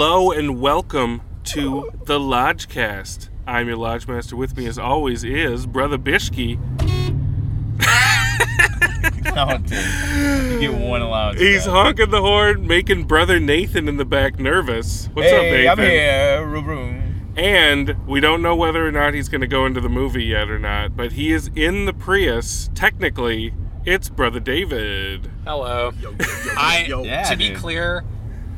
Hello and welcome to the Lodgecast. I'm your Lodge Master. With me, as always, is Brother Bishki. No, oh, dude. You get one allowance. He's man. honking the horn, making Brother Nathan in the back nervous. What's up, Hey, Nathan? I'm here. Vroom, vroom. And we don't know whether or not he's going to go into the movie yet or not, but he is in the Prius. Technically, it's Brother David. Hello. I Yeah, to be dude. clear,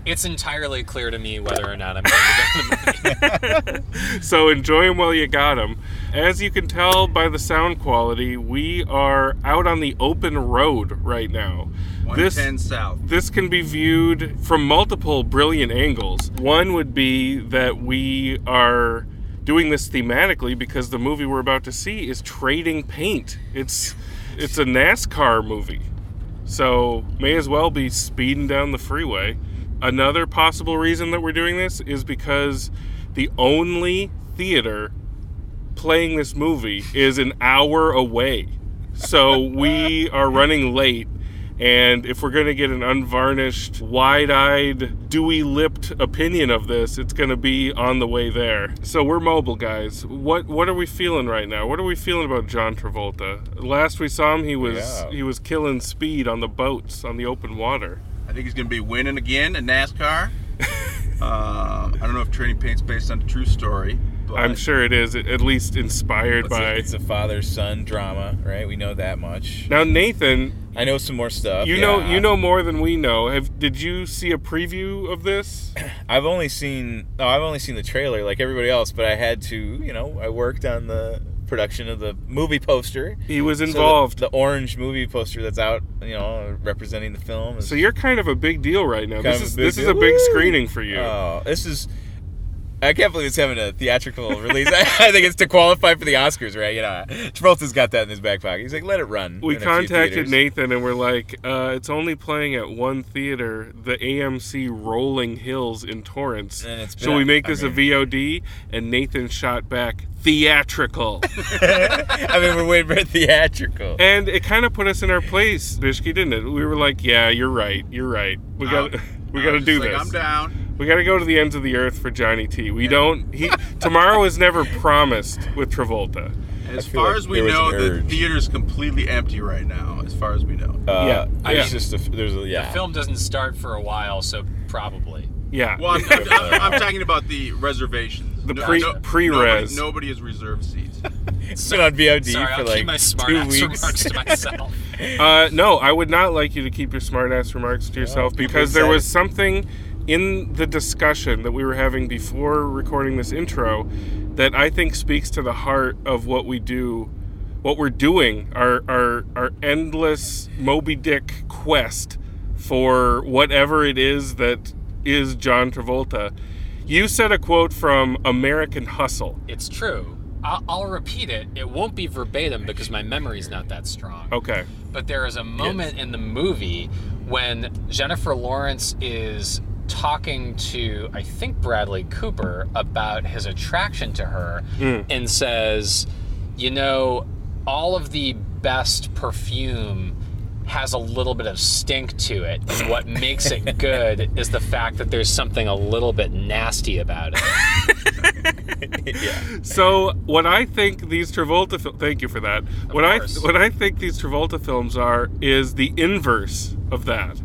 it's entirely clear to me whether or not I'm going to go to the movie. So enjoy them while you got them. As you can tell by the sound quality, we are out on the open road right now. This 110 South. this can be viewed from multiple brilliant angles. One would be that we are doing this thematically because the movie we're about to see is trading paint. It's it's a NASCAR movie. So may as well be speeding down the freeway. Another possible reason that we're doing this is because the only theater playing this movie is an hour away. So we are running late. And if we're going to get an unvarnished, wide eyed, dewy lipped opinion of this, it's going to be on the way there. So we're mobile, guys. What what are we feeling right now? What are we feeling about John Travolta? Last we saw him, he was Yeah. he was killing speed on the boats on the open water. I think he's going to be winning again in NASCAR. um, I don't know if Trading Paint's based on a true story, but I'm sure it is at least inspired It's a, by. it's a father son drama, right? We know that much. Now, Nathan, I know some more stuff. you know you know more than we know. Have did you see a preview of this? I've only seen. No, I've only seen the trailer, like everybody else. But I had to, you know, I worked on the production of the movie poster. He was So the- involved. the, orange movie poster that's out, you know, representing the film. is So you're kind of a big deal right now. This is this is a big Woo! screening for you. Oh, this is. I can't believe it's having a theatrical release. I think it's to qualify for the Oscars, right? You know, Travolta's got that in his back pocket. He's like, let it run. we in a few contacted. Nathan and we're like, uh, it's only playing at one theater, the AMC Rolling Hills in Torrance. And Shall we make I this mean- a VOD? And Nathan shot back theatrical. I mean, we're waiting for theatrical. and it kind of put us in our place, Bishki, didn't it? We were like, yeah, you're right, you're right. We got to we got to do like, this. I'm down. We got to go to the ends of the earth for Johnny T. We don't. He tomorrow is never promised with Travolta. As far like as we know, the urge. theater's completely empty right now. As far as we know. Uh, Yeah, there's yeah. just a, there's a yeah. The film doesn't start for a while, so probably. Yeah. Well, I'm, I'm, I'm, I'm talking about the reservations. The pre- pre-res. Nobody, nobody has reserved seats. It's been on VOD Sorry, for I'll like keep my smart two ass weeks. remarks to myself. Uh, no, I would not like you to keep your smartass remarks to yourself because there was something in the discussion that we were having before recording this intro that I think speaks to the heart of what we do, what we're doing, our our our endless Moby Dick quest for whatever it is that is John Travolta. You said a quote from American Hustle. It's true. I'll, I'll repeat it. It won't be verbatim because my memory's not that strong. Okay. But there is a moment in the movie when Jennifer Lawrence is talking to, I think, Bradley Cooper about his attraction to her mm. and says, you know, all of the best perfume has a little bit of stink to it. And what makes it good is the fact that there's something a little bit nasty about it. yeah. So what I think these Travolta fil- thank you for that. what I what I think these Travolta films are is the inverse of that.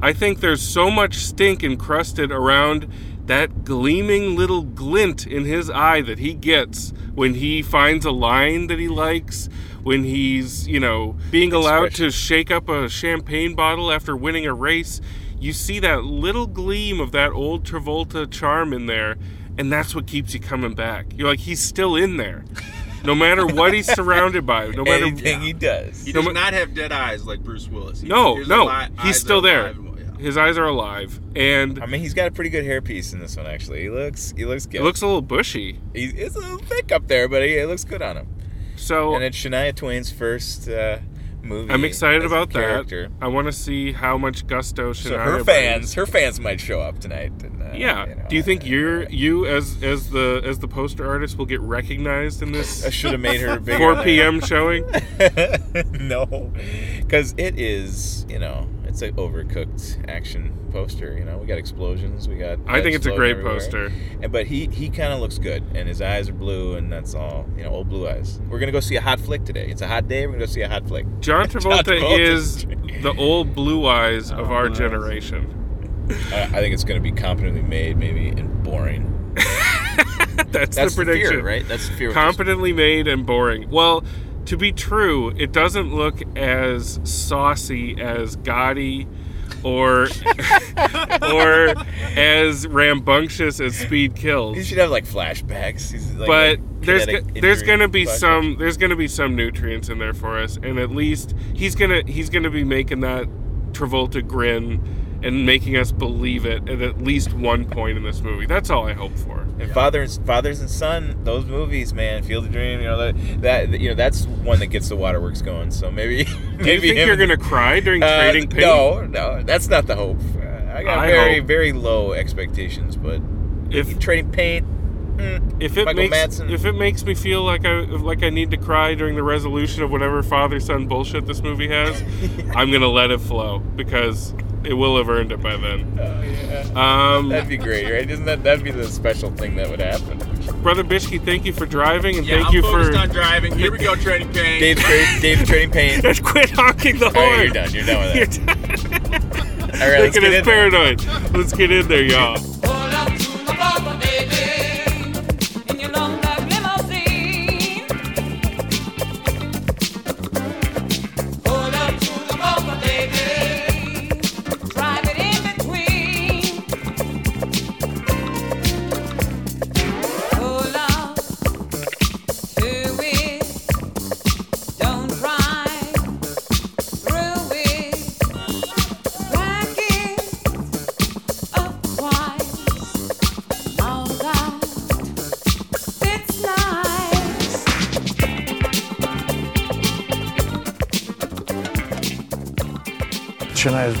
I think there's so much stink encrusted around that gleaming little glint in his eye that he gets when he finds a line that he likes, when he's, you know, being allowed to shake up a champagne bottle after winning a race. You see that little gleam of that old Travolta charm in there, and that's what keeps you coming back. You're like, he's still in there. No matter what he's surrounded by, no matter Anything he does. He does ma- not have dead eyes like Bruce Willis. He- No, no, he's still are there. Alive and- yeah. His eyes are alive, and I mean, he's got a pretty good hairpiece in this one. Actually, he looks he looks good. it looks a little bushy. he's, it's a little thick up there, but he, it looks good on him. So And it's Shania Twain's first uh, movie. I'm excited about that. I want to see how much gusto So Shania her brings. fans, her fans might show up tonight. And, uh, Yeah. you know, Do you think uh, you're you as as the as the poster artist will get recognized in this? I should have made her bigger. 4 p.m. showing? no, because it is, you know, it's an overcooked action poster. You know, we got explosions, we got. I think it's a great everywhere. poster. And, but he he kind of looks good, and his eyes are blue, and that's all. You know, old blue eyes. We're gonna go see a hot flick today. It's a hot day. We're gonna go see a hot flick. John Travolta, Travolta. is the old blue eyes of Oh, our eyes. generation. I, I think it's gonna be competently made, maybe, and boring. That's, That's the the fear, prediction, right? That's the fear. Competently made and boring. Well, to be true, it doesn't look as saucy as Gotti or or as rambunctious as Speed Kills. He should have like flashbacks. He's like But there's there's gonna be flashback. some there's gonna be some nutrients in there for us, and at least he's gonna he's gonna be making that Travolta grin and making us believe it at at least one point in this movie. That's all I hope for. And fathers, fathers and son, those movies, man, Field of Dream, you know that, that you know that's one that gets the waterworks going. So maybe, Do maybe you think him you're gonna cry during Uh, Trading Pain? No, no, that's not the hope. Uh, I got I very, hope. very low expectations, but If Trading Paint, mm, if it Michael makes Madsen. if it makes me feel like I like I need to cry during the resolution of whatever father son bullshit this movie has, I'm gonna let it flow because it will have earned it by then. oh yeah, Um, that'd be great, right? Isn't that that'd be the special thing that would happen? Brother Bishki, thank you for driving and Yeah, thank I'm you focused for on driving. Here we go, trading pain. Dave, Tra- Dave Trading Paint. All Just quit honking the right, horn. you're done. You're done with You're that. done. All right, let's Look get at his in there. paranoid. Let's get in there, y'all.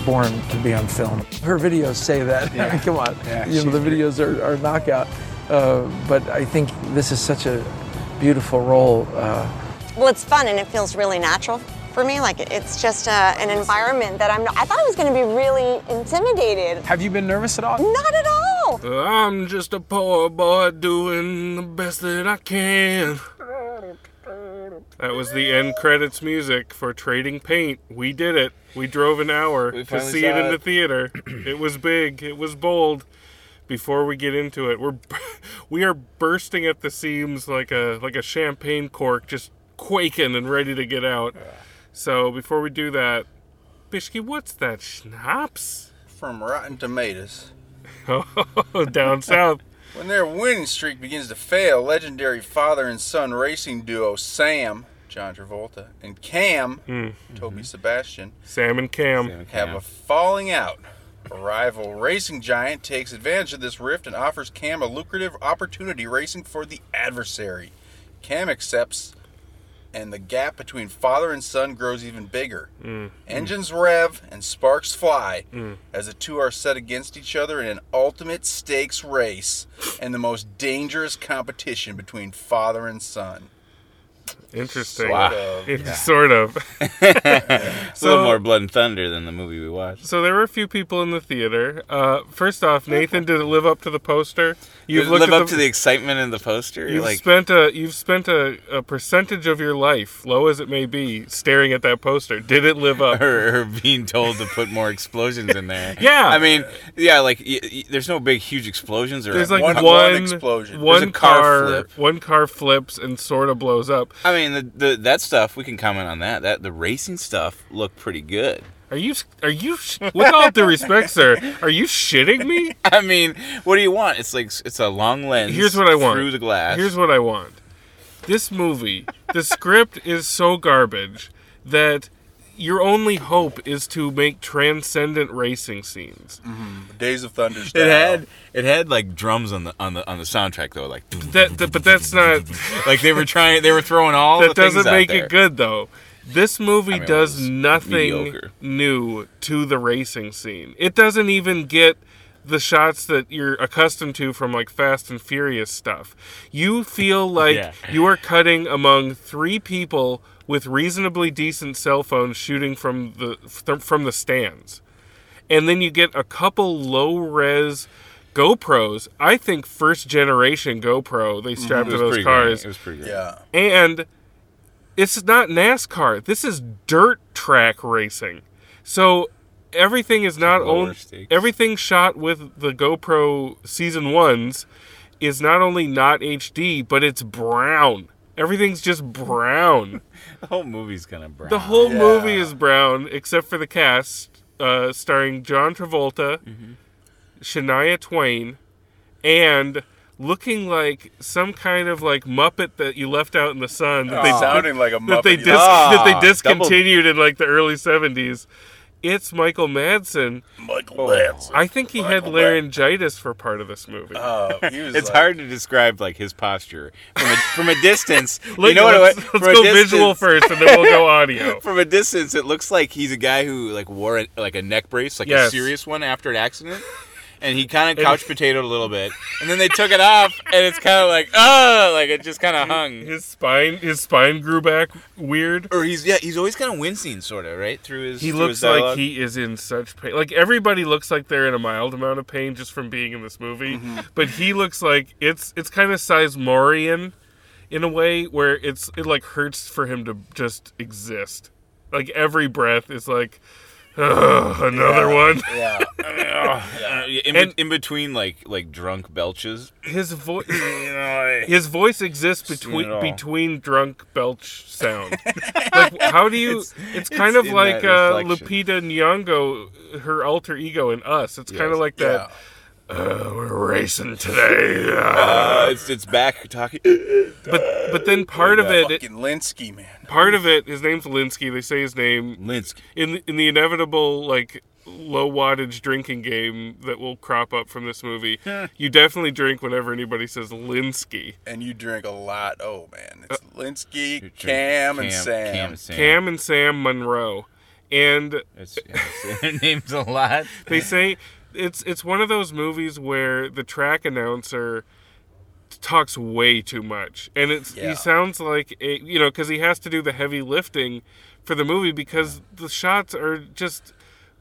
Born to be on film. Her videos say that. I mean, come on. you know, the videos are, are knockout. Uh, but I think this is such a beautiful role. Uh, Well, it's fun and it feels really natural for me. Like it's just uh, an environment that I'm. I thought I was going to be really intimidated. have you been nervous at all? Not at all. I'm just a poor boy doing the best that I can. That was the end credits music for Trading Paint. We did it. We drove an hour We to finally see it saw in the theater. it was big. It was bold. Before we get into it, we're we are bursting at the seams like a like a champagne cork, just quaking and ready to get out. So before we do that, Bishki, what's that schnapps? From Rotten Tomatoes. Oh, down south. When their winning streak begins to fail, legendary father and son racing duo Sam, John Travolta, and Cam, Hmm. Toby Sebastian, Sam and Cam. have a falling out. A rival racing giant takes advantage of this rift and offers Cam a lucrative opportunity racing for the adversary. Cam accepts, and the gap between father and son grows even bigger. Mm, mm. Engines rev and sparks fly mm. as the two are set against each other in an ultimate stakes race and the most dangerous competition between father and son. Interesting. Sort of, It's yeah. Sort of. It's a little more blood and thunder than the movie we watched. So there were a few people in the theater. Uh, first off, Nathan, did it live up to the poster? You've looked live at up to the excitement in the poster. You've like spent a you've spent a, a percentage of your life, low as it may be, staring at that poster. Did it live up? her, her being told to put more explosions in there. Yeah. I mean, yeah, like y- y- there's no big, huge explosions or There's like One- one, one explosion. one There's a car car, flip. one car flips and sort of blows up. I mean, the, the that stuff we can comment on that. That the racing stuff looked pretty good. Are you are you with all due respect, sir? Are you shitting me? I mean, what do you want? It's like it's a long lens. Here's what I want. through the glass. Here's what I want. This movie, the script is so garbage that your only hope is to make transcendent racing scenes. Mm-hmm. Days of Thunder. Style. It had it had like drums on the on the on the soundtrack though, like That, that but that's not like they were trying they were throwing all that the things doesn't out make there. it good though. This movie I mean, does nothing mediocre. new to the racing scene. It doesn't even get the shots that you're accustomed to from like Fast and Furious stuff. You feel like Yeah. you are cutting among three people with reasonably decent cell phones shooting from the th- from the stands. And then you get a couple low res GoPros. I think first generation GoPro they strapped Mm-hmm. To those pretty great. cars. It was pretty great. Yeah. And it's not NASCAR. This is dirt track racing. So everything is not lower only stakes. everything shot with the GoPro season ones is not only not HD, but it's brown. Everything's just brown. The whole movie's kind of brown. The whole Yeah. movie is brown except for the cast, uh, starring John Travolta, Mm-hmm. Shania Twain, and looking like some kind of like Muppet that you left out in the sun. That they Sounding like a that they dis- yeah. that they Ah, discontinued in like the early seventies. It's Michael Madsen. Michael Madsen. I think he had Michael laryngitis for part of this movie. Uh, he was It's like- hard to describe like his posture from a, from a distance. Look, you know what? let's, it- let's from a go visual distance- first, and then we'll go audio. From a distance, it looks like he's a guy who like wore a, like a neck brace, like a serious one after an accident, and he kind of couch potatoed a little bit, and then they took it off, and it's kind of like oh, like it just kind of hung. His spine, his spine grew back weird. Or he's yeah, he's always kind of wincing, sort of right through his. He through looks his like he is in such pain. Like everybody looks like they're in a mild amount of pain just from being in this movie, Mm-hmm. but he looks like it's it's kind of Sizemorian in a way where it's it like hurts for him to just exist. Like every breath is like "Ugh, another one. Yeah. Uh, yeah, in, And- in between like like drunk belches. His voice his voice exists Seen between all. between drunk belch sound. like how do you? It's, It's- kind it's of in like that uh, reflection. Lupita Nyong'o, her alter ego in Us. It's kind of Yes. like that. Uh, we're racing today. uh, Uh, it's it's back talking. but but then part of it, it, Fucking Linsky, man. part of it, his name's Linsky. They say his name Linsky. in in the inevitable like low wattage drinking game that will crop up from this movie. you definitely drink whenever anybody says Linsky. And you drink a lot. Oh, man. It's uh, Linsky, You drink Cam, and Sam. Cam and Sam. Cam and Sam Monroe, and It's, it's, their names a lot. they say it's it's one of those movies where the track announcer talks way too much and it's Yeah. he sounds like a you know because he has to do the heavy lifting for the movie because the shots are just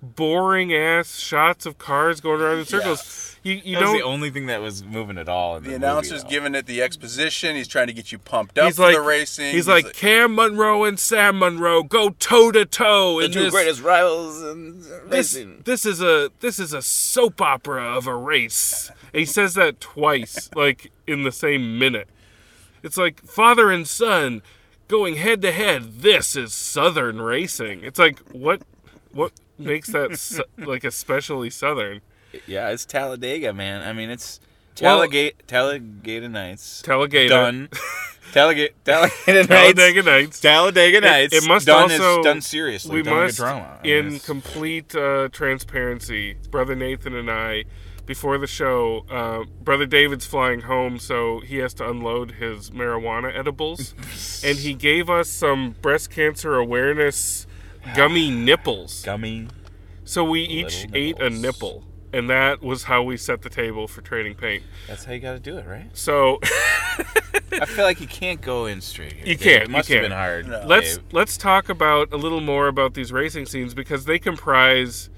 boring ass shots of cars going around in circles you you That don't the only thing that was moving at all. In The the, announcer's movie, giving it the exposition. He's trying to get you pumped up he's for like the racing. he's like Cam Monroe and Sam Monroe go toe to toe the in two this greatest rivals in this, racing. this is a this is a soap opera of a race. And he says that twice, like in the same minute. It's like father and son going head to head. This is Southern racing. It's like what what makes that su- like especially Southern? Yeah, it's Talladega, man. I mean, it's Well- Talladega, Talladega Nights. Talladega. Done. Talladega, Talladega Nights. Talladega Nights. Talladega Nights. It, it must done also is done seriously. We done must, drama. I mean, in it's- complete uh, transparency, brother Nathan and I, before the show, uh, brother David's flying home, so he has to unload his marijuana edibles, and he gave us some breast cancer awareness gummy nipples. gummy. So we each ate a nipples. nipple. and that was how we set the table for trading paint. That's how you got to do it, right? So I feel like you can't go in straight here. You Dave. can't. It must you have can't. been hard. Let's Dave. let's talk about a little more about these racing scenes because they comprise,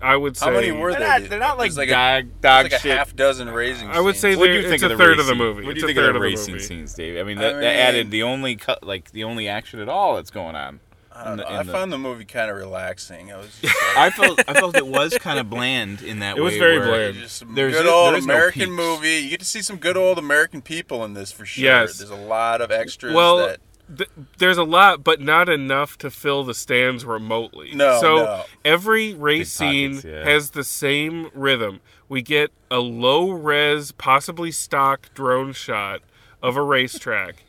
I would say, How many were They're there? not- they're not like There's dog- a, dog like shit. a half dozen raising. I would say. What do you think it's of a the third of the movie. What do you a think of third the of the racing movie. scenes, Dave? I mean, I that, that added the only cut, like the only action at all that's going on. I, don't in know. the- I the- found the movie kind of relaxing. I was like, I felt I felt it was kind of bland in that It was very bland. just some There's good old there is American peaks. movie. You get to see some good old American people in this for sure. Yes. There's a lot of extras Well, that th- there's a lot, but not enough to fill the stands remotely. No, so no. every race Big scene yeah. has the same rhythm. We get a low res, possibly stock drone shot of a racetrack.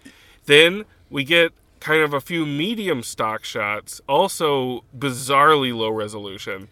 then we get kind of a few medium stock shots, also bizarrely low resolution.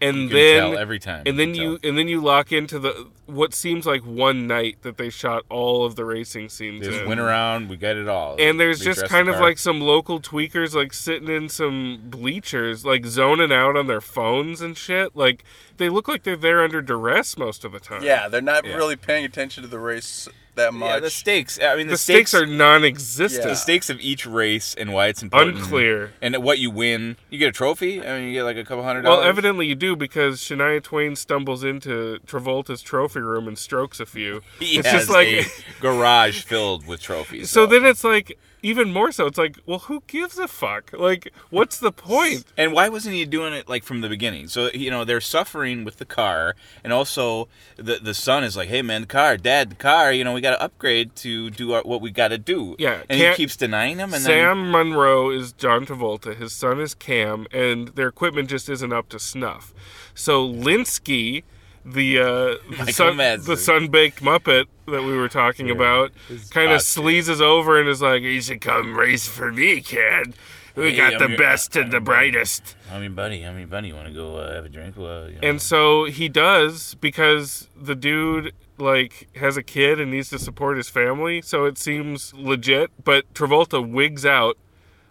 And You can then tell every time. and You then can you and then you lock into the what seems like one night that they shot all of the racing scenes. Just in. went around. We got it all. And there's We just kind the of car. like some local tweakers like sitting in some bleachers, like zoning out on their phones and shit. Like they look like they're there under duress most of the time. yeah, they're not Yeah. really paying attention to the race that much. yeah, the stakes. I mean, The, the, stakes, are non-existent. the stakes of each race and why it's important. Unclear. And what you win, you get a trophy. I mean, you get like a couple hundred Well, dollars. evidently you do because Shania Twain stumbles into Travolta's trophy room and strokes a few. he it's has just like a garage filled with trophies. so then it's like even more so. It's like, well, who gives a fuck? Like, what's the point? And why wasn't he doing it like from the beginning? So you know they're suffering with the car, and also the the son is like, "Hey man, the car, Dad, the car. You know we got to upgrade to do our, what we got to do." Yeah, and he keeps denying him. And Sam Monroe is John Travolta. His son is Cam, and their equipment just isn't up to snuff. So Linsky, the uh, the, sun the sun baked Muppet that we were talking about, kind of sleazes over and is like, "You should come race for me, kid. We Hey, got the I'm your- best and the brightest." I mean, buddy, I mean, buddy, you want to go uh, have a drink? Well, you know. And so he does because the dude like has a kid and needs to support his family, so it seems legit. But Travolta wigs out.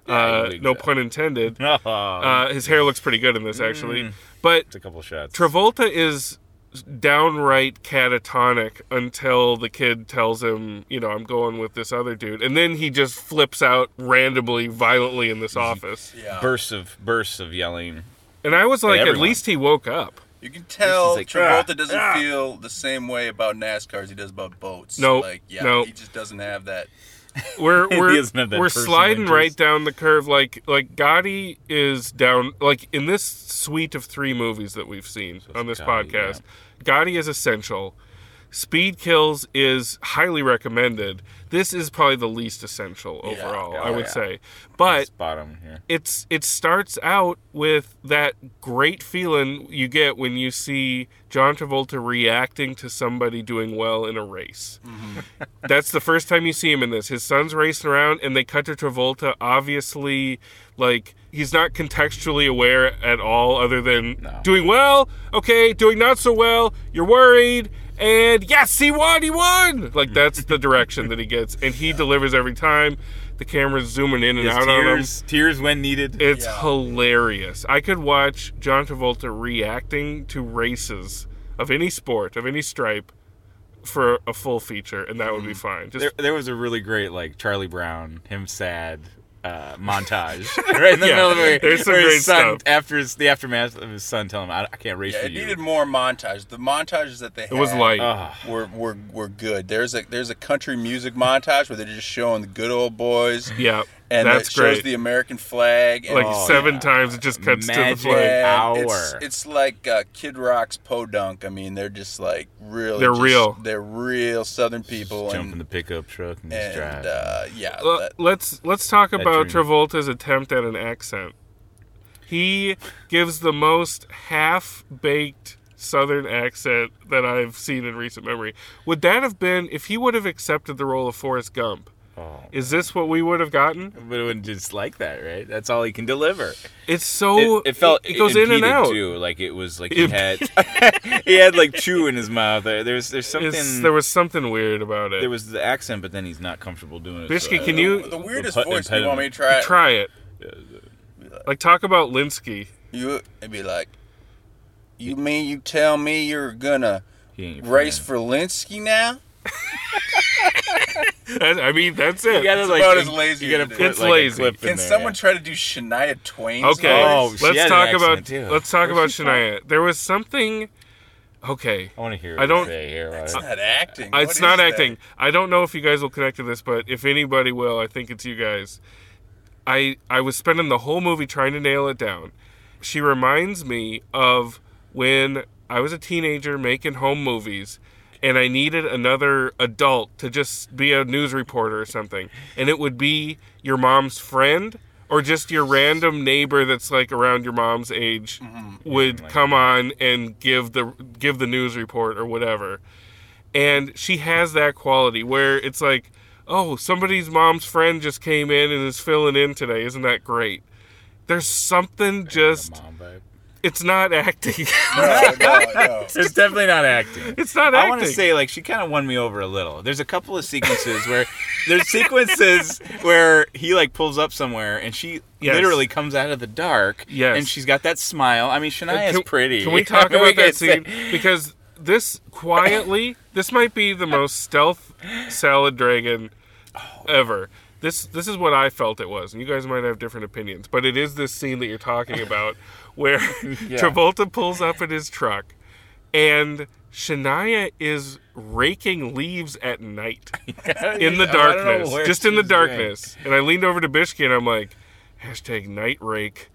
Yeah, uh, no pun intended. Uh, his hair looks pretty good in this actually, Mm. but it's a couple shots. Travolta is downright catatonic until the kid tells him, you know, I'm going with this other dude, and then he just flips out randomly, violently in this office. yeah. bursts of bursts of yelling. And I was like, at least he woke up. You can tell like, Travolta "Ah, doesn't ah." feel the same way about NASCAR as he does about boats. No, like yeah, no. he just doesn't have that. We're we're doesn't have that we're sliding right down the curve. Like like Gotti is down. Like in this suite of three movies that we've seen on this Gotti, podcast, Gotti is essential. Speed Kills is highly recommended. This is probably the least essential overall, yeah, I would yeah. say. But bottom here. it's it starts out with that great feeling you get when you see John Travolta reacting to somebody doing well in a race. Mm-hmm. That's the first time you see him in this. His son's racing around and they cut to Travolta obviously like he's not contextually aware at all other than No. doing well, okay, doing not so well, you're worried and yes, he won, he won. Like that's the direction that he gets and he delivers every time. The camera's zooming in and His out on him. tears, tears when needed. It's Yeah. hilarious. I could watch John Travolta reacting to races of any sport, of any stripe, for a full feature, and that would be mm. fine. Just there, there was a really great like Charlie Brown, him sad uh, montage right in the Yeah, middle of the movie. there's some great son, stuff. after his, the aftermath of his son telling him, "I, I can't race Yeah, for it you." needed more montage. The montages that they had it was light. Were, were were good. There's a there's a country music montage where they're just showing the good old boys. yeah, and that's it shows great. the American flag. And like Oh, seven yeah. times, it just cuts to the flag. hour. It's, it's like uh, Kid Rock's Podunk. I mean, they're just like really. They're just- real. They're real Southern people. Jump in and the pickup truck and just and drive. uh, yeah, Well, that- let's let's talk about dream. Travolta's attempt at an accent. He gives the most half-baked Southern accent that I've seen in recent memory. Would that have been if he would have accepted the role of Forrest Gump? Oh. Is this what we would have gotten? But it wouldn't just like that, right? That's all he can deliver. It's so it, it felt it, goes in and out. too. Like it was like he had he had like chew in his mouth. There, there's there's something. It's, there was something weird about it. there was the accent, but then he's not comfortable doing it. Bishki, so- can you the weirdest Impe- voice. Do you want me to try it? try it? Like talk about Linsky. You it'd be like, You mean you tell me you're gonna He ain't your race friend. for Linsky now? That- I mean, that's it. You gotta like about as lazy You gotta put. It's like, lazy. clip in Can there, someone yeah. try to do Shania Twain? Okay, Oh, voice? she let's talk about too. let's talk Where's about she from? Shania. There was something. Okay, I want to hear. I don't- You say here. It's not acting. Uh, What it's not that? acting. I don't know if you guys will connect to this, but if anybody will, I think it's you guys. I I was spending the whole movie trying to nail it down. She reminds me of when I was a teenager making home movies and I needed another adult to just be a news reporter or something. And it would be your mom's friend or just your random neighbor that's like around your mom's age would come on and give the give the news report or whatever. And she has that quality where it's like, "Oh, somebody's mom's friend just came in and is filling in today. Isn't that great?" There's something just. It's not acting. No, no, no. It's definitely not acting. it's not acting. I want to say like she kind of won me over a little. There's a couple of sequences where there's sequences where he like pulls up somewhere and she Yes. literally comes out of the dark. Yes. and she's got that smile. I mean, Shania is Can- pretty. Can we talk I mean, about we that can say- scene? Because this quietly, this might be the most stealth salad dragon ever. This this is what I felt it was, and you guys might have different opinions, but it is this scene that you're talking about where Travolta pulls up in his truck, and Shania is raking leaves at night in the I don't know darkness, just in the she's darkness. And I leaned over to Bishki and I'm like, hashtag night rake,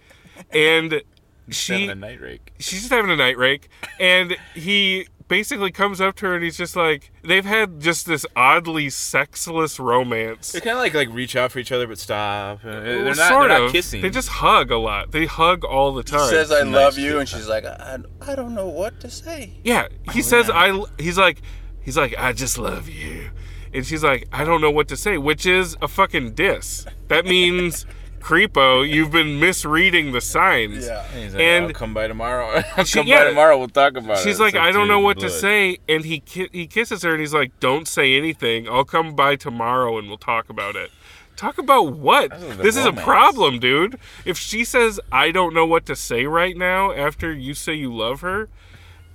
and she Having a night rake. she's just having a night rake. And he basically comes up to her and he's just like they've had just this oddly sexless romance They kind of like like reach out for each other but stop. Uh, They're not, sort they're of not kissing. they just hug a lot they hug all the time. He says I Nice love you, and she's like, I, I don't know what to say. yeah he says i he's like he's like i just love you and she's like i don't know what to say which is a fucking diss that means creepo you've been misreading the signs Yeah. And he's like, and I'll come by tomorrow. I'll She- come yeah. by tomorrow. We'll talk about it. She's It's like, I don't know dude, what to say, and he ki- he kisses her, and he's like, "Don't say anything. I'll come by tomorrow, and we'll talk about it." Talk about what? This is is a problem, dude. If she says, "I don't know what to say right now," after you say you love her,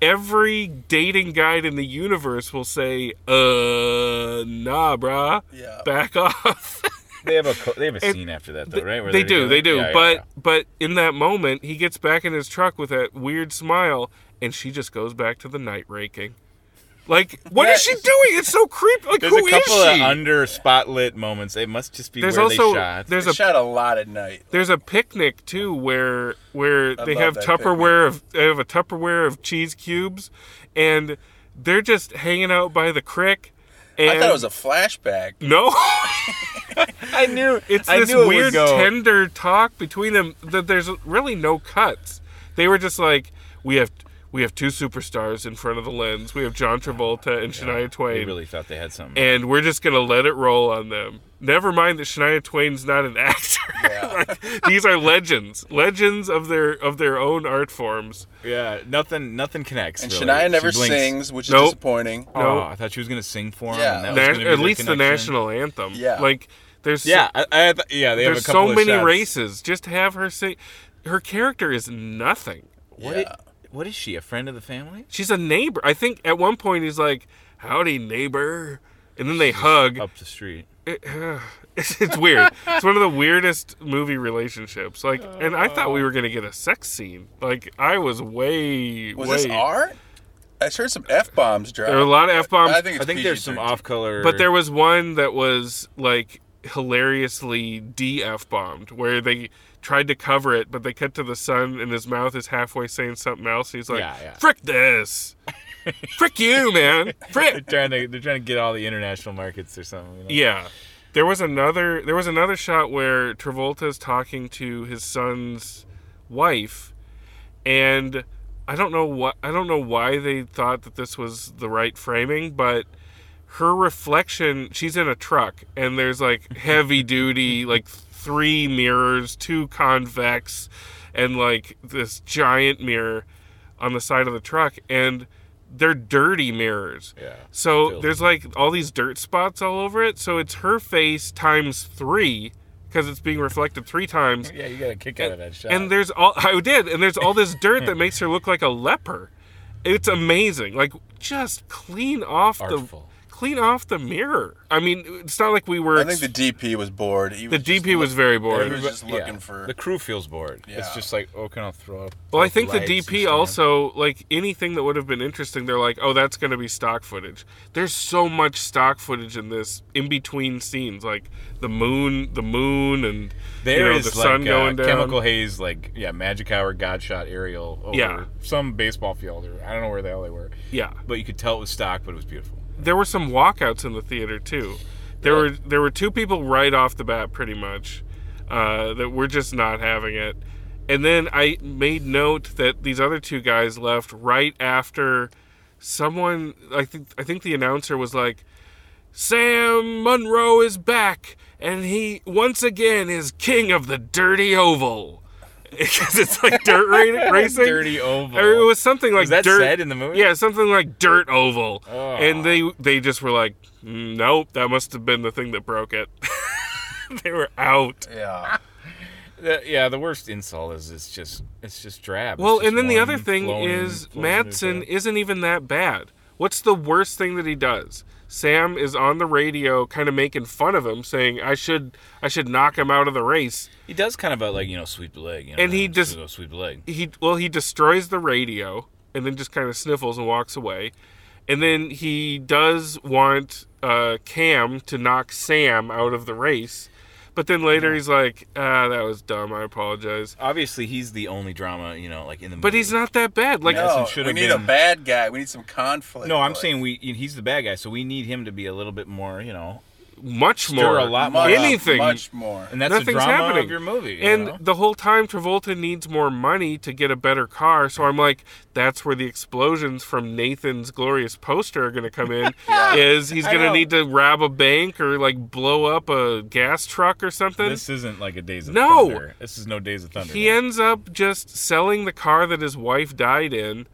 every dating guide in the universe will say, "Uh, nah, brah, Yeah. back off." They have a co- they have a And scene after that though, right? Where they they're do, together? they do. Yeah, yeah, but yeah. but in that moment, he gets back in his truck with that weird smile, and she just goes back to the night raking. Like, what is she doing? It's so creepy. Like, there's who a couple of under spotlit moments. It must just be there's where also they shot. there's They a shot a lot at night. there's a picnic too where where they have that Tupperware of they have a Tupperware of cheese cubes, and they're just hanging out by the crick. And I thought it was a flashback. no. I knew it's I this knew it weird go. tender talk between them that there's really no cuts. They were just like, we have we have two superstars in front of the lens. We have John Travolta and Shania They Twain, really thought they had something. and we're just gonna let it roll on them. Never mind that Shania Twain's not an actor. Like, these are legends, legends of their of their own art forms. yeah, nothing nothing connects. And really. Shania never sings, which is Nope. disappointing. Oh, I thought she was gonna sing for him. Yeah. that Na- gonna at least the national anthem. Yeah. like there's Yeah, I, I, th- yeah. They have there's a couple so of many shots. races. Just have her say, her character is nothing. What, Yeah. i- what is she? A friend of the family? She's a neighbor. I think at one point he's like, "Howdy, neighbor," and then they hug. Up the street. It- it's, it's weird. It's one of the weirdest movie relationships. Like, and I thought we were gonna get a sex scene. Like, I was way, Was way. this art? I heard some f bombs drop. There were a lot of f bombs, I think it's I think there's some off color. but there was one that was like hilariously de f bombed, where they tried to cover it, but they cut to the sun, and his mouth is halfway saying something else. He's like, Yeah, yeah. "Frick this." Frick you, man. they're Frick. trying to they're trying to get all the international markets or something. You know? Yeah. There was another there was another shot where Travolta's talking to his son's wife and I don't know what I don't know why they thought that this was the right framing, but her reflection she's in a truck and there's like heavy duty like three mirrors, two convex and like this giant mirror on the side of the truck and they're dirty mirrors. Yeah. So there's like all these dirt spots all over it. So it's her face times three because it's being reflected three times. Yeah, you got a kick out of that shot. And there's all I did, and there's all this dirt that makes her look like a leper. It's amazing. Like just clean off Artful. the clean off the mirror. I mean, it's not like we were. I think the DP was bored. He The was DP was very bored. He was just Yeah. looking for. the crew feels bored. Yeah. It's just like, oh, can I throw up? Well, I think the DP also like anything that would have been interesting. They're like, oh, that's going to be stock footage. There's so much stock footage in this in between scenes, like the moon, the moon, and There you know, is the sun like going uh, down. chemical haze, like yeah, magic hour, god shot aerial over Yeah. some baseball field or I don't know where the hell they were. Yeah, But you could tell it was stock, but it was beautiful. There were some walkouts in the theater too. There were there were two people right off the bat, pretty much, uh, that were just not having it. And then I made note that these other two guys left right after someone. I think I think the announcer was like, "Sam Monroe is back, and he once again is king of the dirty oval." Because it's like dirt ra- racing, Dirty oval. Or it was something like Was that dirt. said in the movie? Yeah, something like dirt oval, Oh. and they they just were like, "Mm, nope, that must have been the thing that broke it. they were out. yeah. The- yeah, the worst insult is it's just it's just drab. Well, just and then the other thing is Madsen isn't even that bad. What's the worst thing that he does? Sam is on the radio, kind of making fun of him, saying, "I should, I should knock him out of the race." He does kind of a like you know sweep the leg, you know, And he uh, just- sweep the leg. He, well, he destroys the radio, and then just kind of sniffles and walks away. And then he does want uh, Cam to knock Sam out of the race, but then later he's like, "Ah, that was dumb. I apologize." Obviously, he's the only drama, you know, like in the. But movie. he's not that bad. Like, No, we need been- a bad guy. We need some conflict. No, I'm like- saying we he's the bad guy, so we need him to be a little bit more, you know, much stir more, a lot more. anything. much more. and that's Nothing's the drama happening. of your movie. you and know? the whole time Travolta needs more money to get a better car. So I'm like, that's where the explosions from Nathan's glorious poster are going to come in. Is he's going to need to rob a bank or like blow up a gas truck or something? this isn't like a Days of No. Thunder. This is no Days of Thunder. he ends up just selling the car that his wife died in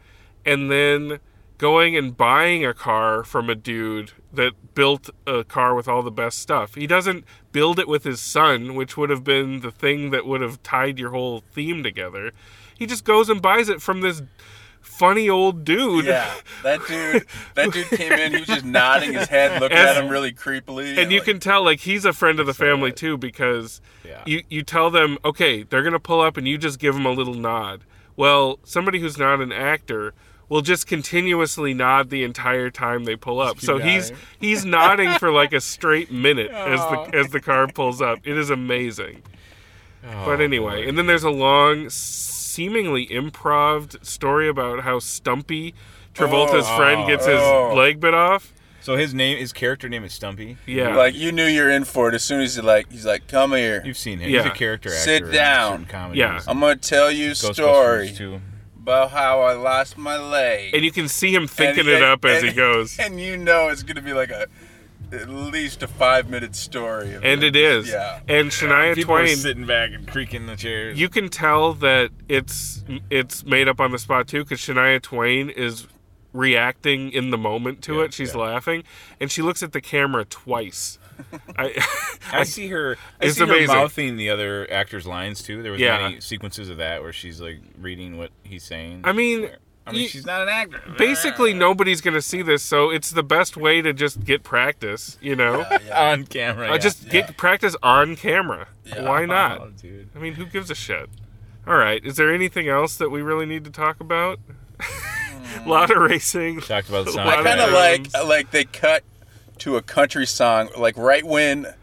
and then going and buying a car from a dude that built a car with all the best stuff. He doesn't build it with his son, which would have been the thing that would have tied your whole theme together. He just goes and buys it from this funny old dude. Yeah, that dude. That dude came in. He was just nodding his head, looking As- at him really creepily. and you like, can tell like he's a friend of the family too because Yeah. you you tell them okay they're gonna pull up and you just give them a little nod well somebody who's not an actor will just continuously nod the entire time they pull up so he's nodding. he's nodding for like a straight minute as the oh. as the car pulls up it is amazing but oh, anyway and then there's a long seemingly improv story about how stumpy Travolta's oh. friend gets his oh. leg bit off So his name, his character name is Stumpy. yeah like you knew you're in for it as soon as he like he's like, "Come here. You've seen him. Yeah. He's a character actor. Sit down. certain. Yeah. I'm gonna tell you a Ghostbusters story too. About how I lost my leg." and you can see him thinking And- it up as and- he goes and you know it's gonna be like a at least a five minute story. of and it is. Yeah. And Shania People are Twain, sitting back and creaking the chairs. you can tell that it's it's made up on the spot too, because Shania Twain is reacting in the moment to Yeah, it. She's yeah. laughing, and she looks at the camera twice. I, I see her. I It's see amazing. her mouthing the other actors' lines too. There was Yeah. many sequences of that where she's like reading what he's saying. I mean, I mean, you- she's not an actor. basically nobody's gonna see this, so it's the best way to just get practice. You know, on camera. Uh, yeah. just get practice on camera. Why not? Oh, dude. I mean, who gives a shit? All right. Is there anything else that we really need to talk about? a lot of racing. Talked about the a sound I kind of like like they cut to a country song like right when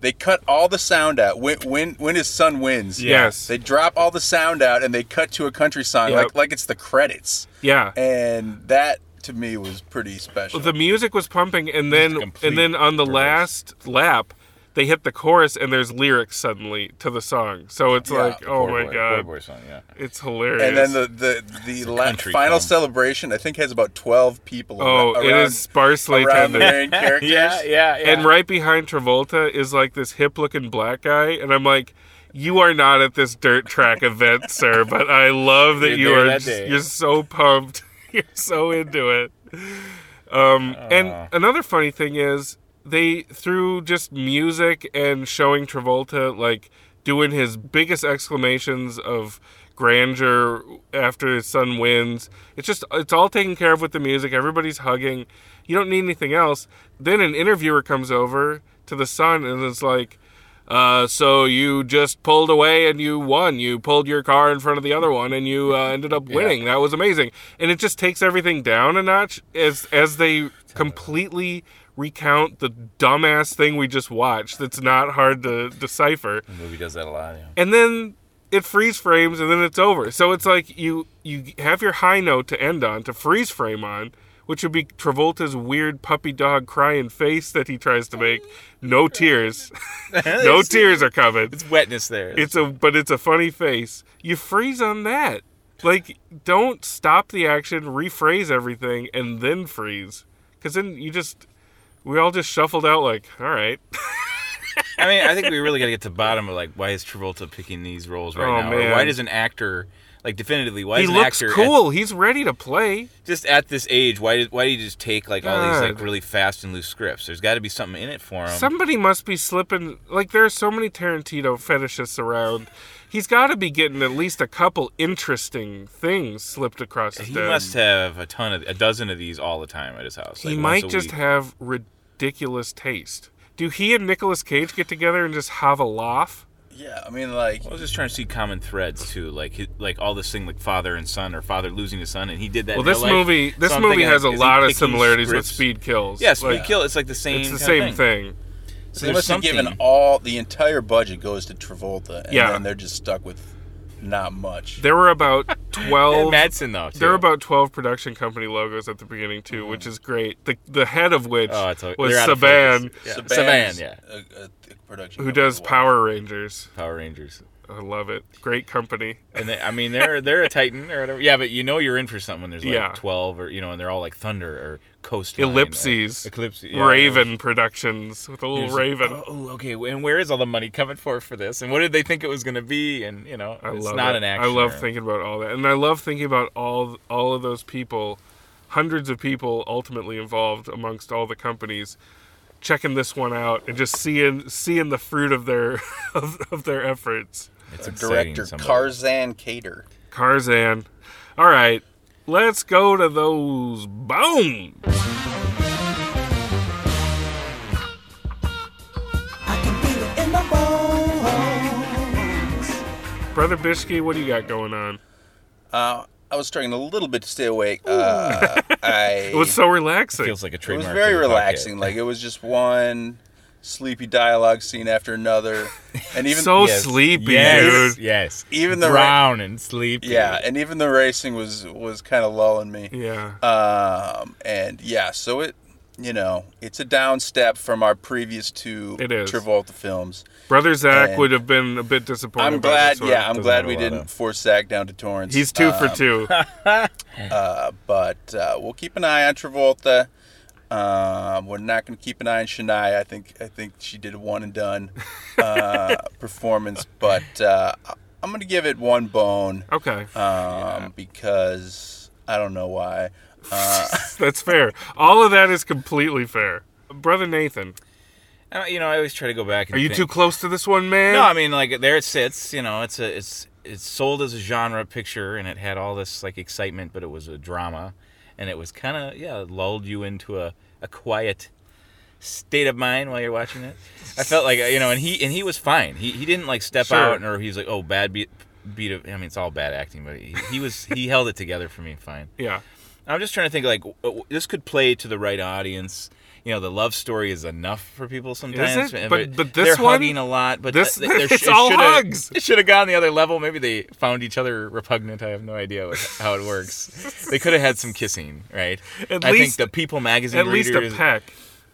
they cut all the sound out when when when his son wins. Yes. They drop all the sound out and they cut to a country song Yep. like like it's the credits. Yeah. And that to me was pretty special. the music was pumping and then complete and then on the reverse. last lap they hit the chorus and there's lyrics suddenly to the song so it's Yeah. like oh my boy, god boy song, yeah. it's hilarious and then the the the la- final film. celebration I think has about 12 people oh ar- it around, is sparsely around the attended main characters. yeah, yeah, yeah. and right behind travolta is like this hip looking black guy and i'm like you are not at this dirt track event sir but i love that You're you are that day. you're so pumped you're so into it um, and Uh. another funny thing is they through just music and showing Travolta like doing his biggest exclamations of grandeur after his son wins. It's just it's all taken care of with the music. Everybody's hugging. You don't need anything else. Then an interviewer comes over to the son and is like, uh, "So you just pulled away and you won. You pulled your car in front of the other one and you uh, ended up winning. That was amazing." And it just takes everything down a notch as as they completely recount the dumbass thing we just watched. That's not hard to decipher The movie does that a lot. Yeah. and then it freeze frames and then it's over. So it's like you you have your high note to end on to freeze frame on, which would be Travolta's weird puppy dog crying face that he tries to make. No tears, no tears are coming. It's wetness there. It's a but it's a funny face. You freeze on that. Like don't stop the action, rephrase everything, and then freeze. Because then you just we all just shuffled out like, all right. I mean, I think we really got to get to the bottom of like why is Travolta picking these roles right Oh, now? Or why does an actor like definitively why he is an looks actor cool. He's ready to play. just at this age? Why did why do you just take like all these like really fast and loose scripts? There's got to be something in it for him. Somebody must be slipping. Like there are so many Tarantino fetishists around. He's got to be getting at least a couple interesting things slipped across his he desk. must have a ton of a dozen of these all the time at his house. He might just have ridiculous taste. Do he and Nicolas Cage get together and just have a laugh? Yeah, I mean, like, I was just trying to see common threads too, like hi- like all this thing like father and son or father losing his son, and he did that. Well, this life. movie, this So movie has a like, is he lot of picking similarities with? Speed Kills. Yeah, Speed Like, Kill. It's like the same. Thing. It's the kinda same thing. So they there's must have given all the entire budget goes to Travolta, and Yeah. then they're just stuck with not much. There were about twelve. Madsen, though, There were about twelve production company logos at the beginning too, which mm. is great. The the head of which Oh, it's a- was they're out of Saban. Yeah. Saban, yeah. a- a- a production who does. Power Rangers. Power Rangers. I love it. Great company. And they, I mean, they're they're a Titan or whatever. Yeah, but you know you're in for something when there's like Yeah. twelve or you know, and they're all like Thunder or or Ellipses. Uh, Eclipse. yeah. Raven Productions with a little raven. Oh, oh okay. And where is all the money coming for for this? And what did they think it was going to be? And you know, I it's love not it. an action. I love thinking about all that, and I love thinking about all all of those people, hundreds of people ultimately involved amongst all the companies, checking this one out and just seeing seeing the fruit of their of, of their efforts. It's exciting. Director somebody. Tarzan Kader. Tarzan. All right, let's go to those bones. Brother Bishki, what do you got going on? Uh, I was trying a little bit to stay awake. Uh, I It was so relaxing. Feels like a it was very of the podcast. relaxing. Like it was just one sleepy dialogue scene after another, and even so Yes. sleepy, yes, dude. Yes. Even the ra- brown and sleepy. yeah, and even the racing was was kind of lulling me. Yeah. Um, and yeah, so it, you know, it's a down step from our previous two It is. Travolta films. Brother Zach And would have been a bit disappointed. I'm glad, yeah, I'm glad we didn't of- force Zach down to Torrance. He's two for Um, two. Uh, but uh, we'll keep an eye on Travolta. Um, we're not going to keep an eye on Shania. I think I think she did a one and done uh, performance, but uh, I'm going to give it one bone Okay, um, because I don't know why. Uh, that's fair. All of that is completely fair. Brother Nathan, Uh, you know, I always try to go back. And are you think- too close to this one, man? No, I mean like there it sits. You know, it's a it's it's sold as a genre picture, and it had all this like excitement, but it was a drama, and it was kind of yeah lulled you into a a quiet state of mind while you're watching it. I felt like you know, and he and he was fine. He he didn't like step Sure. out or he's like oh bad beat beat. Of, I mean, it's all bad acting, but he, he was he held it together for me fine. yeah. I'm just trying to think like this could play to the right audience. You know, the love story is enough for people sometimes. it? But- but this they're one- hugging a lot. But this th- it's it all shoulda- hugs. It should have gone the other level. Maybe they found each other repugnant. I have no idea what, how it works. they could have had some kissing, right? At I least- think the People magazine At least a peck.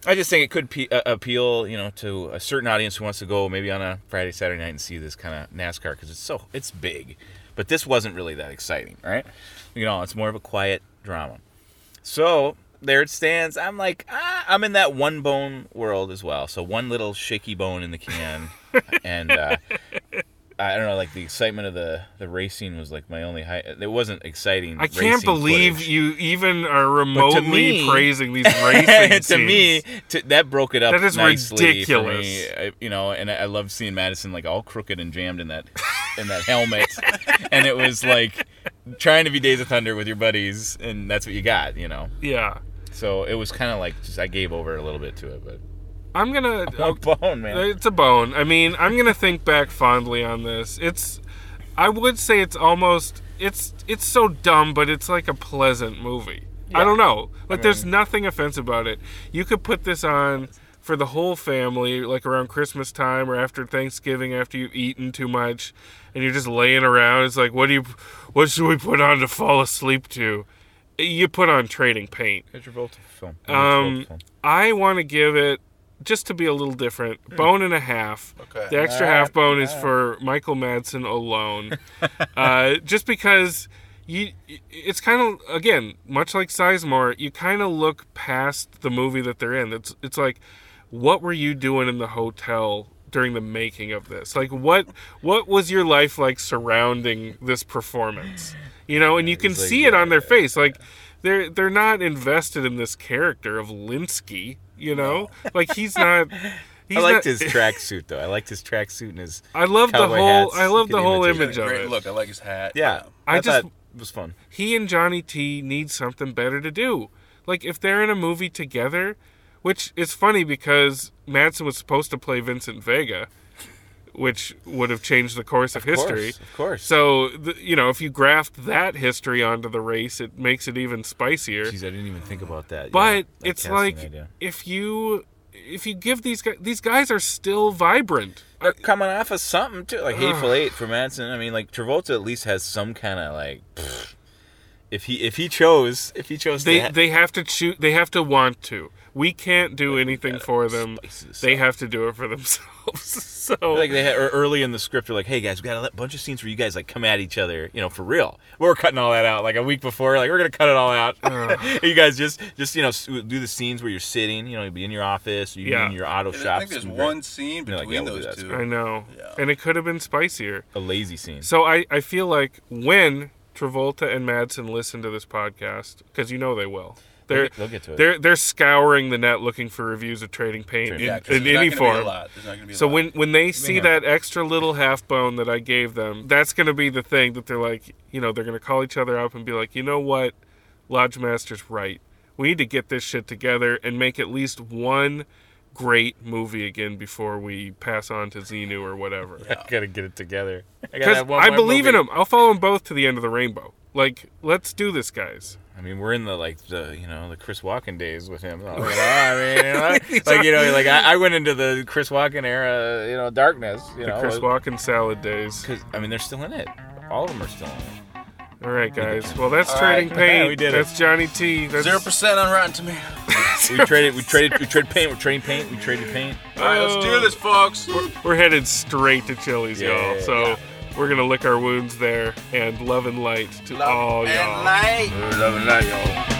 I just think it could pe- uh, appeal, you know, to a certain audience who wants to go maybe on a Friday, Saturday night and see this kind of NASCAR because it's so it's big. But this wasn't really that exciting, right? You know, it's more of a quiet drama. So there it stands. I'm like, ah, I'm in that one bone world as well. So one little shaky bone in the can, and uh, I don't know, like the excitement of the the racing was like my only high. It wasn't exciting. I can't believe footage. you even are remotely me- praising these racing to scenes. me, to, that broke it up. That is nicely ridiculous. I, you know, and I, I love seeing Madsen like all crooked and jammed in that in that helmet, and it was like trying to be Days of Thunder with your buddies, and that's what you got. You know. Yeah. So it was kind of like just I gave over a little bit to it, but I'm gonna a bone, man. It's a bone. I mean, I'm gonna think back fondly on this. It's, I would say it's almost, it's, it's so dumb, but it's like a pleasant movie. I don't know. Like, I there's nothing offensive about it. You could put this on for the whole family, like around Christmas time or after Thanksgiving, after you've eaten too much, and you're just laying around. It's like, what do you, what should we put on to fall asleep to? You put on Trading Paint. It's Travolta film. Um, I want to give it just to be a little different. Bone and a half. Okay. The extra Alright, half bone is for Michael Madsen alone. uh, just because you, it's kind of again much like Sizemore. You kind of look past the movie that they're in. It's it's like, what were you doing in the hotel? during the making of this like what what was your life like surrounding this performance you know and you can like, see it on their face like they're they're not invested in this character of Linsky, you know? Like he's not he's I liked not- his tracksuit though. I liked his tracksuit and his. I love the whole hats. I love the whole imitate image it. of Great it. look. I like his hat. Yeah, I I, just it was fun. he and Johnny T need something better to do. Like if they're in a movie together, which is funny because Madsen was supposed to play Vincent Vega, which would have changed the course of, Of course, history. of course. So the, you know, if you graft that history onto the race, it makes it even spicier. Jeez, I didn't even think about that. But Yeah, that it's like idea. if you if you give these guys these guys are still vibrant. They're coming off of something too, like Hateful Eight for Madsen. I mean, like Travolta at least has some kind of like. pfft, if he if he chose if he chose They to ha- they have to choose. They have to want to. We can't do anything for them. They have to do it for themselves. so like they had er, early in the script, they're like, "Hey guys, we got a bunch of scenes where you guys like come at each other, you know, for real." We're cutting all that out like a week before. Like we're gonna cut it all out. you guys just just you know do the scenes where you're sitting, you know, you'd be in your office, you Yeah. in your auto I shop. think there's one great. scene They're like, between "Yeah, those two. I know, and it could have been spicier. A lazy scene. So I I feel like when Travolta and Madsen listen to this podcast, because you know they will. They're, They'll get- they'll get to it. They're they're scouring the net looking for reviews of Trading Paint Trading in, Yeah, 'cause in any gonna be a form. lot. There's not gonna be a So lot. when when they see that extra little half bone that I gave them, that's going to be the thing that they're like, you know, they're going to call each other up and be like, you know what, Lodge Master's right. We need to get this shit together and make at least one great movie again before we pass on to Xenu or whatever. I gotta get it together. I gotta Because have one I more believe in them. I'll follow them both to the end of the rainbow. Like, let's do this, guys. I mean, we're in the like the you know the Chris Walken days with him. Oh, you know, I mean, you know, like you know, like I, I went into the Chris Walken era, you know, darkness. You The know, Chris Walken salad days. Because I mean, they're still in it. All of them are still in it. All right, guys. Well, that's All Trading right. Paint. Yeah, we did it. that's Johnny T. That's Zero percent on Rotten Tomatoes. We traded, we traded, we traded paint. We're trading paint. We traded paint. All right, let's do this, folks. We're headed straight to Chili's, Yeah, y'all. So yeah. We're gonna lick our wounds there and love and light to all y'all. light. Love and light, y'all.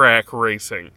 Track racing.